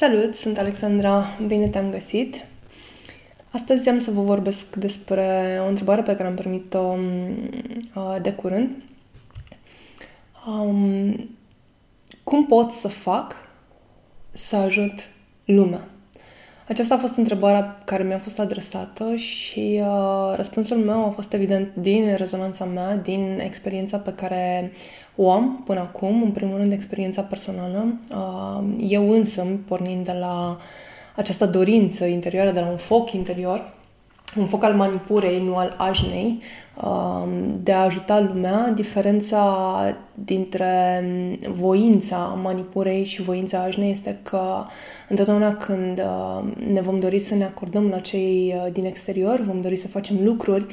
Salut, sunt Alexandra, bine te-am găsit. Astăzi am să vă vorbesc despre o întrebare pe care am primit-o uh, de curând. Um, cum pot să fac să ajut lumea? Aceasta a fost întrebarea care mi-a fost adresată și uh, răspunsul meu a fost evident din rezonanța mea, din experiența pe care o am până acum, în primul rând experiența personală. Uh, eu însă, pornind de la această dorință interioară, de la un foc interior, un foc al manipurei, nu al ajnei, um, de a ajuta lumea. Diferența dintre voința manipurei și voința ajnei este că întotdeauna când uh, ne vom dori să ne acordăm la cei uh, din exterior, vom dori să facem lucruri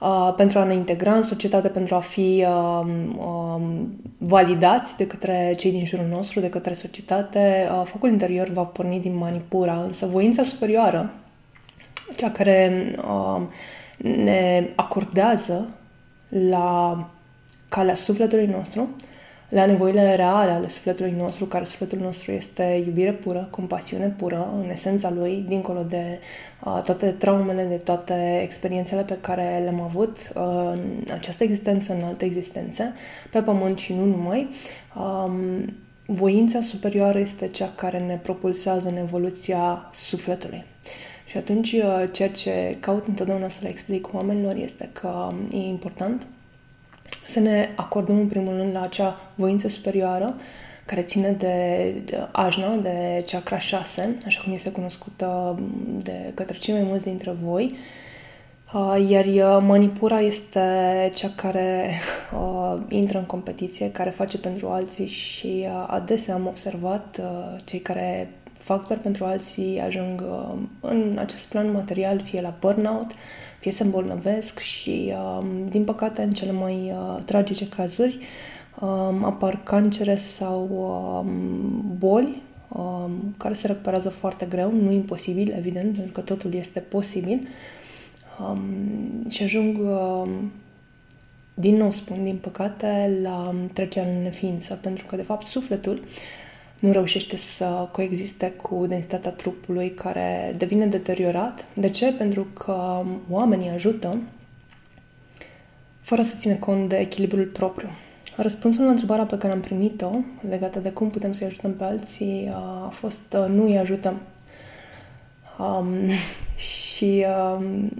uh, pentru a ne integra în societate, pentru a fi uh, uh, validați de către cei din jurul nostru, de către societate, uh, focul interior va porni din manipura, însă voința superioară, cea care uh, ne acordează la calea sufletului nostru, la nevoile reale ale sufletului nostru, care sufletul nostru este iubire pură, compasiune pură, în esența lui, dincolo de uh, toate traumele, de toate experiențele pe care le-am avut uh, în această existență, în alte existențe, pe pământ și nu numai. Um, voința superioară este cea care ne propulsează în evoluția sufletului. Și atunci uh, ceea ce caut întotdeauna să le explic oamenilor este că um, e important să ne acordăm în primul rând la acea voință superioară care ține de ajna, de chakra 6, așa cum este cunoscută um, de către cei mai mulți dintre voi. Uh, iar uh, manipura este cea care uh, intră în competiție, care face pentru alții și uh, adesea am observat uh, cei care fac doar pentru alții, ajung uh, în acest plan material, fie la burnout, fie se îmbolnăvesc și, uh, din păcate, în cele mai uh, tragice cazuri, uh, apar cancere sau uh, boli uh, care se recuperează foarte greu, nu imposibil, evident, pentru că totul este posibil. Um, și ajung, uh, din nou spun, din păcate, la trecerea în neființă, pentru că, de fapt, sufletul uh, nu reușește să coexiste cu densitatea trupului care devine deteriorat. De ce? Pentru că oamenii ajută fără să ține cont de echilibrul propriu. Răspunsul la întrebarea pe care am primit-o legată de cum putem să-i ajutăm pe alții a fost nu îi ajutăm. Um, și um,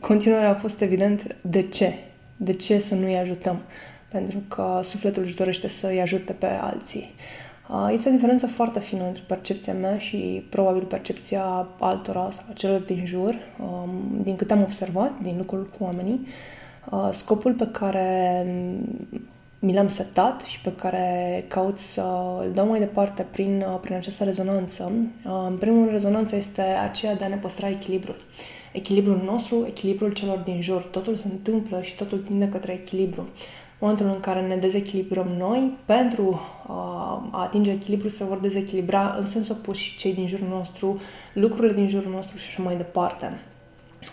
continuarea a fost evident de ce. De ce să nu îi ajutăm? Pentru că sufletul își dorește să îi ajute pe alții. Este o diferență foarte fină între percepția mea și probabil percepția altora sau a celor din jur, din câte am observat, din lucrul cu oamenii. Scopul pe care mi l-am setat și pe care caut să îl dau mai departe prin, prin această rezonanță. În primul rând, rezonanța este aceea de a ne păstra echilibrul. Echilibrul nostru, echilibrul celor din jur. Totul se întâmplă și totul tinde către echilibru momentul în care ne dezechilibrăm noi, pentru uh, a atinge echilibru se vor dezechilibra în sens opus și cei din jurul nostru, lucrurile din jurul nostru și așa mai departe.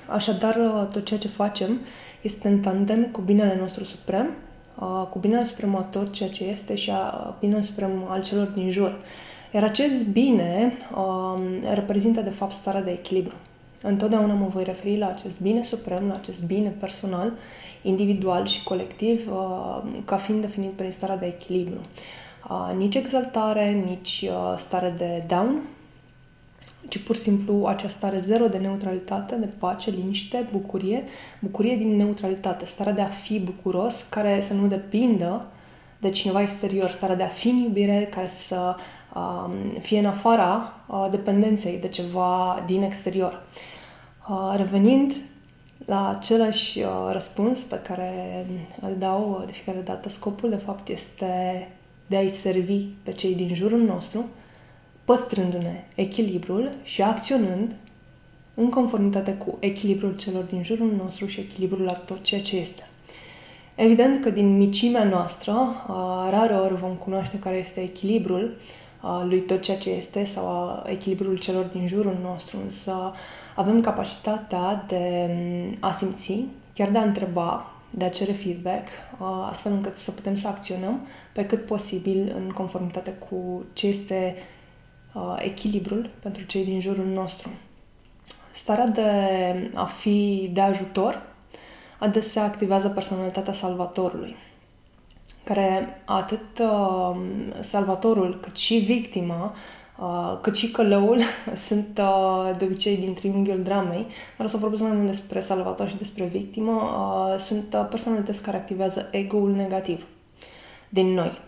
Așadar, uh, tot ceea ce facem este în tandem cu binele nostru suprem, uh, cu binele suprem a tot ceea ce este și a binele suprem al celor din jur. Iar acest bine reprezintă, de fapt, starea de echilibru. Întotdeauna mă voi referi la acest bine suprem, la acest bine personal, individual și colectiv, uh, ca fiind definit prin starea de echilibru. Uh, nici exaltare, nici uh, stare de down, ci pur și simplu această stare zero de neutralitate, de pace, liniște, bucurie, bucurie din neutralitate, starea de a fi bucuros, care să nu depindă de cineva exterior, starea de a fi în iubire, care să uh, fie în afara uh, dependenței de ceva din exterior. Uh, revenind la același uh, răspuns pe care îl dau de fiecare dată, scopul de fapt este de a-i servi pe cei din jurul nostru, păstrându-ne echilibrul și acționând în conformitate cu echilibrul celor din jurul nostru și echilibrul la tot ceea ce este. Evident că din micimea noastră, rare ori vom cunoaște care este echilibrul lui tot ceea ce este sau echilibrul celor din jurul nostru, însă avem capacitatea de a simți, chiar de a întreba, de a cere feedback, astfel încât să putem să acționăm pe cât posibil în conformitate cu ce este uh, echilibrul pentru cei din jurul nostru. Starea de a fi de ajutor adesea activează personalitatea salvatorului, care atât uh, salvatorul cât și victima Uh, cât și călăul sunt uh, de obicei din triunghiul dramei, dar o să vorbesc mai mult despre salvator și despre victimă. Uh, sunt uh, personalități care activează ego-ul negativ din noi.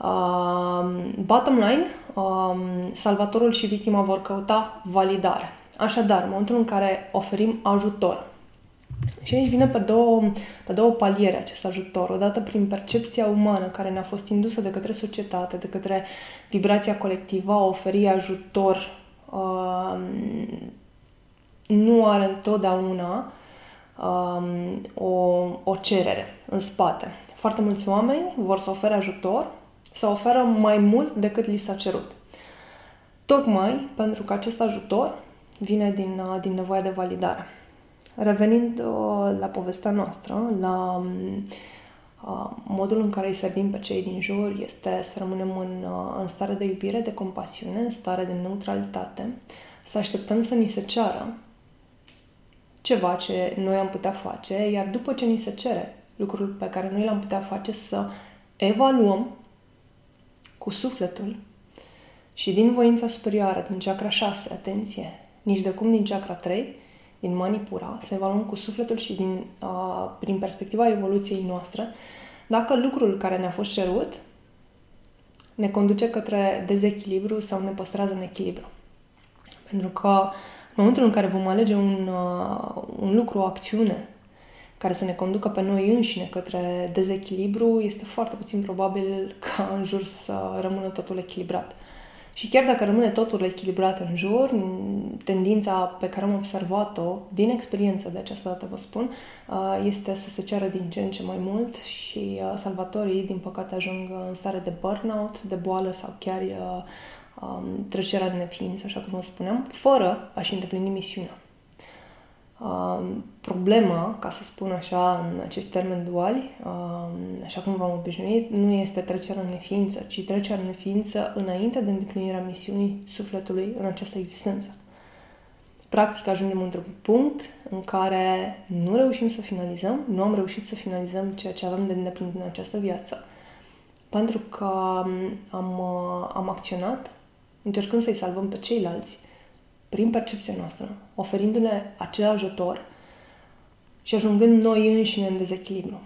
Uh, bottom line, uh, salvatorul și victima vor căuta validare. Așadar, în momentul în care oferim ajutor, și aici vine pe două, pe două paliere acest ajutor. Odată prin percepția umană care ne-a fost indusă de către societate, de către vibrația colectivă, a oferi ajutor uh, nu are întotdeauna um, o, o cerere în spate. Foarte mulți oameni vor să ofere ajutor, să oferă mai mult decât li s-a cerut. Tocmai pentru că acest ajutor vine din, uh, din nevoia de validare. Revenind uh, la povestea noastră, la uh, modul în care îi servim pe cei din jur este să rămânem în, uh, în stare de iubire, de compasiune, în stare de neutralitate, să așteptăm să ni se ceară ceva ce noi am putea face, iar după ce ni se cere lucrul pe care noi l-am putea face, să evaluăm cu sufletul și din voința superioară, din chakra 6, atenție, nici de cum din chakra 3, din Manipura, să evaluăm cu sufletul și din, uh, prin perspectiva evoluției noastre, dacă lucrul care ne-a fost cerut ne conduce către dezechilibru sau ne păstrează în echilibru. Pentru că în momentul în care vom alege un, uh, un lucru, o acțiune care să ne conducă pe noi înșine către dezechilibru, este foarte puțin probabil ca în jur să rămână totul echilibrat. Și chiar dacă rămâne totul echilibrat în jur, tendința pe care am observat-o din experiență de această dată, vă spun, uh, este să se ceară din ce în ce mai mult și uh, salvatorii, din păcate, ajung în stare de burnout, de boală sau chiar uh, um, trecerea în neființă, așa cum vă spuneam, fără a-și îndeplini misiunea. Um, problema, ca să spun așa, în acești termeni duali, um, așa cum v-am obișnuit, nu este trecerea în neființă, ci trecerea în neființă înainte de îndeplinirea misiunii sufletului în această existență. Practic ajungem într-un punct în care nu reușim să finalizăm, nu am reușit să finalizăm ceea ce avem de îndeplinit în această viață, pentru că um, am, uh, am acționat încercând să-i salvăm pe ceilalți, prin percepția noastră, oferindu-ne acel ajutor și ajungând noi înșine în dezechilibru.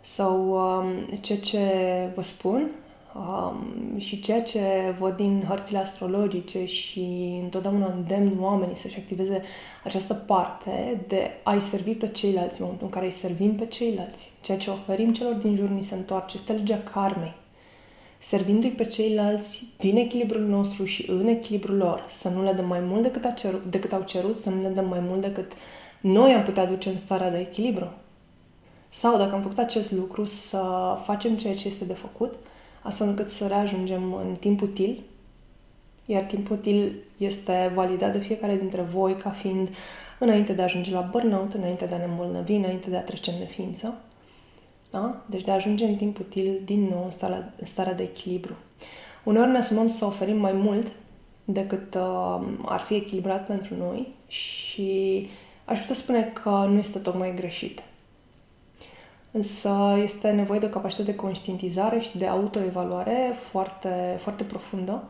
Sau um, ceea ce vă spun um, și ceea ce văd din hărțile astrologice și întotdeauna îndemn oamenii să-și activeze această parte de a-i servi pe ceilalți în momentul în care îi servim pe ceilalți. Ceea ce oferim celor din jur ni se întoarce. Este legea karmei servindu-i pe ceilalți din echilibrul nostru și în echilibrul lor, să nu le dăm mai mult decât, a cerut, decât au cerut, să nu le dăm mai mult decât noi am putea duce în starea de echilibru. Sau, dacă am făcut acest lucru, să facem ceea ce este de făcut, astfel încât să reajungem în timp util, iar timpul util este validat de fiecare dintre voi ca fiind înainte de a ajunge la burnout, înainte de a ne îmbolnăvi, înainte de a trece în neființă. Da? Deci de a ajunge în timp util din nou în starea, în starea de echilibru. Uneori ne asumăm să oferim mai mult decât uh, ar fi echilibrat pentru noi și aș putea spune că nu este tocmai greșit. Însă este nevoie de o capacitate de conștientizare și de autoevaluare foarte, foarte profundă,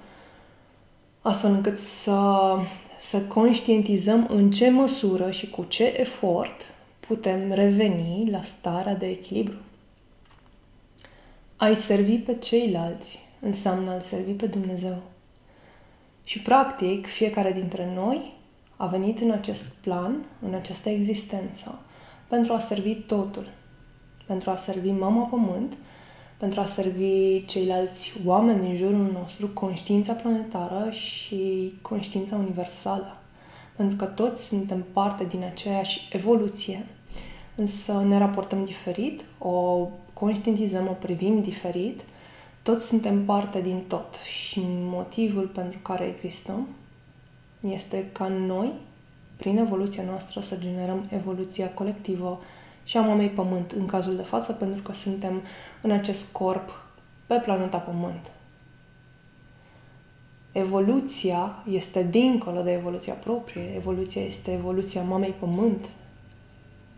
astfel încât să, să conștientizăm în ce măsură și cu ce efort putem reveni la starea de echilibru. A-i servi pe ceilalți înseamnă a-L servi pe Dumnezeu. Și, practic, fiecare dintre noi a venit în acest plan, în această existență, pentru a servi totul. Pentru a servi Mama Pământ, pentru a servi ceilalți oameni din jurul nostru, conștiința planetară și conștiința universală. Pentru că toți suntem parte din aceeași evoluție, însă ne raportăm diferit, o conștientizăm, o privim diferit, toți suntem parte din tot și motivul pentru care existăm este ca noi, prin evoluția noastră, să generăm evoluția colectivă și a mamei Pământ în cazul de față, pentru că suntem în acest corp pe planeta Pământ. Evoluția este dincolo de evoluția proprie. Evoluția este evoluția mamei pământ.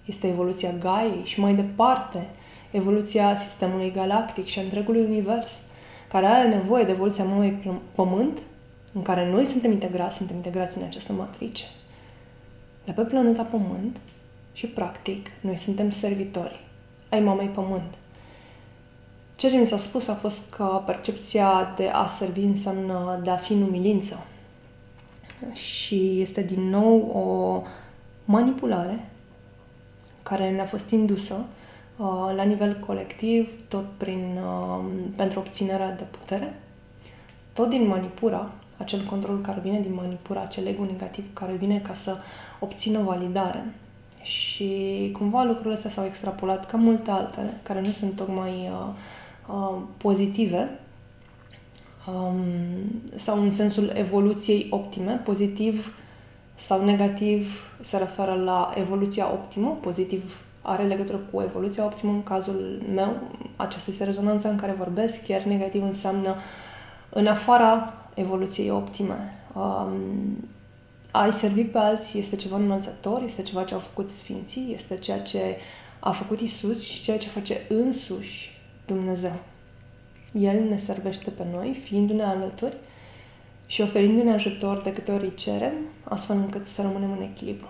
Este evoluția Gaiei și mai departe evoluția sistemului galactic și a întregului univers, care are nevoie de evoluția mamei pământ, în care noi suntem integrați, suntem integrați în această matrice. Dar pe planeta Pământ și practic noi suntem servitori ai mamei Pământ. Ceea ce mi s-a spus a fost că percepția de a servi înseamnă de a fi în umilință. Și este din nou o manipulare care ne-a fost indusă uh, la nivel colectiv, tot prin, uh, pentru obținerea de putere, tot din manipura, acel control care vine din manipura, acel ego negativ care vine ca să obțină validare. Și cumva lucrurile astea s-au extrapolat ca multe altele, care nu sunt tocmai uh, Uh, pozitive um, sau în sensul evoluției optime, pozitiv sau negativ se referă la evoluția optimă, pozitiv are legătură cu evoluția optimă în cazul meu, aceasta este rezonanța în care vorbesc, chiar negativ înseamnă în afara evoluției optime. Um, ai servi pe alții este ceva înălțător, este ceva ce au făcut sfinții, este ceea ce a făcut Isus și ceea ce face însuși Dumnezeu. El ne servește pe noi, fiindu-ne alături și oferindu-ne ajutor de câte ori cerem, astfel încât să rămânem în echilibru.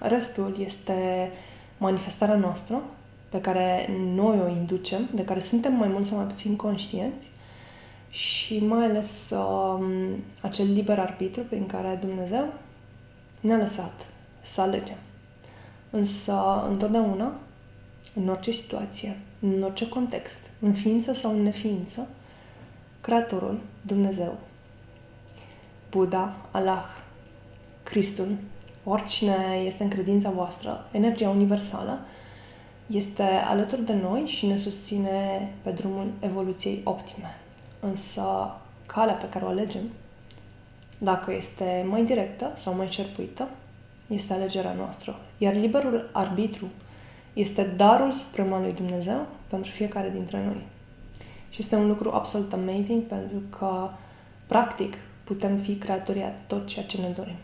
Restul este manifestarea noastră, pe care noi o inducem, de care suntem mai mult sau mai puțin conștienți și mai ales um, acel liber arbitru prin care Dumnezeu ne-a lăsat să alegem. Însă, întotdeauna, în orice situație, în orice context, în ființă sau în neființă, Creatorul, Dumnezeu, Buddha, Allah, Cristul, oricine este în credința voastră, energia universală, este alături de noi și ne susține pe drumul evoluției optime. Însă, calea pe care o alegem, dacă este mai directă sau mai cerpuită, este alegerea noastră. Iar liberul arbitru este darul suprem al lui Dumnezeu pentru fiecare dintre noi. Și este un lucru absolut amazing pentru că, practic, putem fi creatorii a tot ceea ce ne dorim.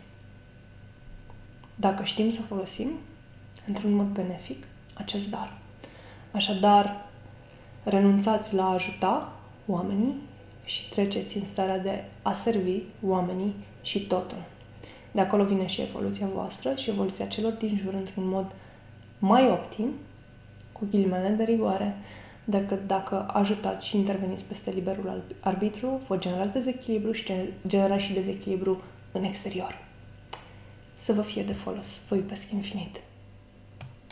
Dacă știm să folosim, într-un mod benefic, acest dar. Așadar, renunțați la a ajuta oamenii și treceți în starea de a servi oamenii și totul. De acolo vine și evoluția voastră și evoluția celor din jur într-un mod mai optim, cu ghilimele de rigoare, decât dacă ajutați și interveniți peste liberul arbitru, vă generați dezechilibru și generați și dezechilibru în exterior. Să vă fie de folos. Vă iubesc infinit.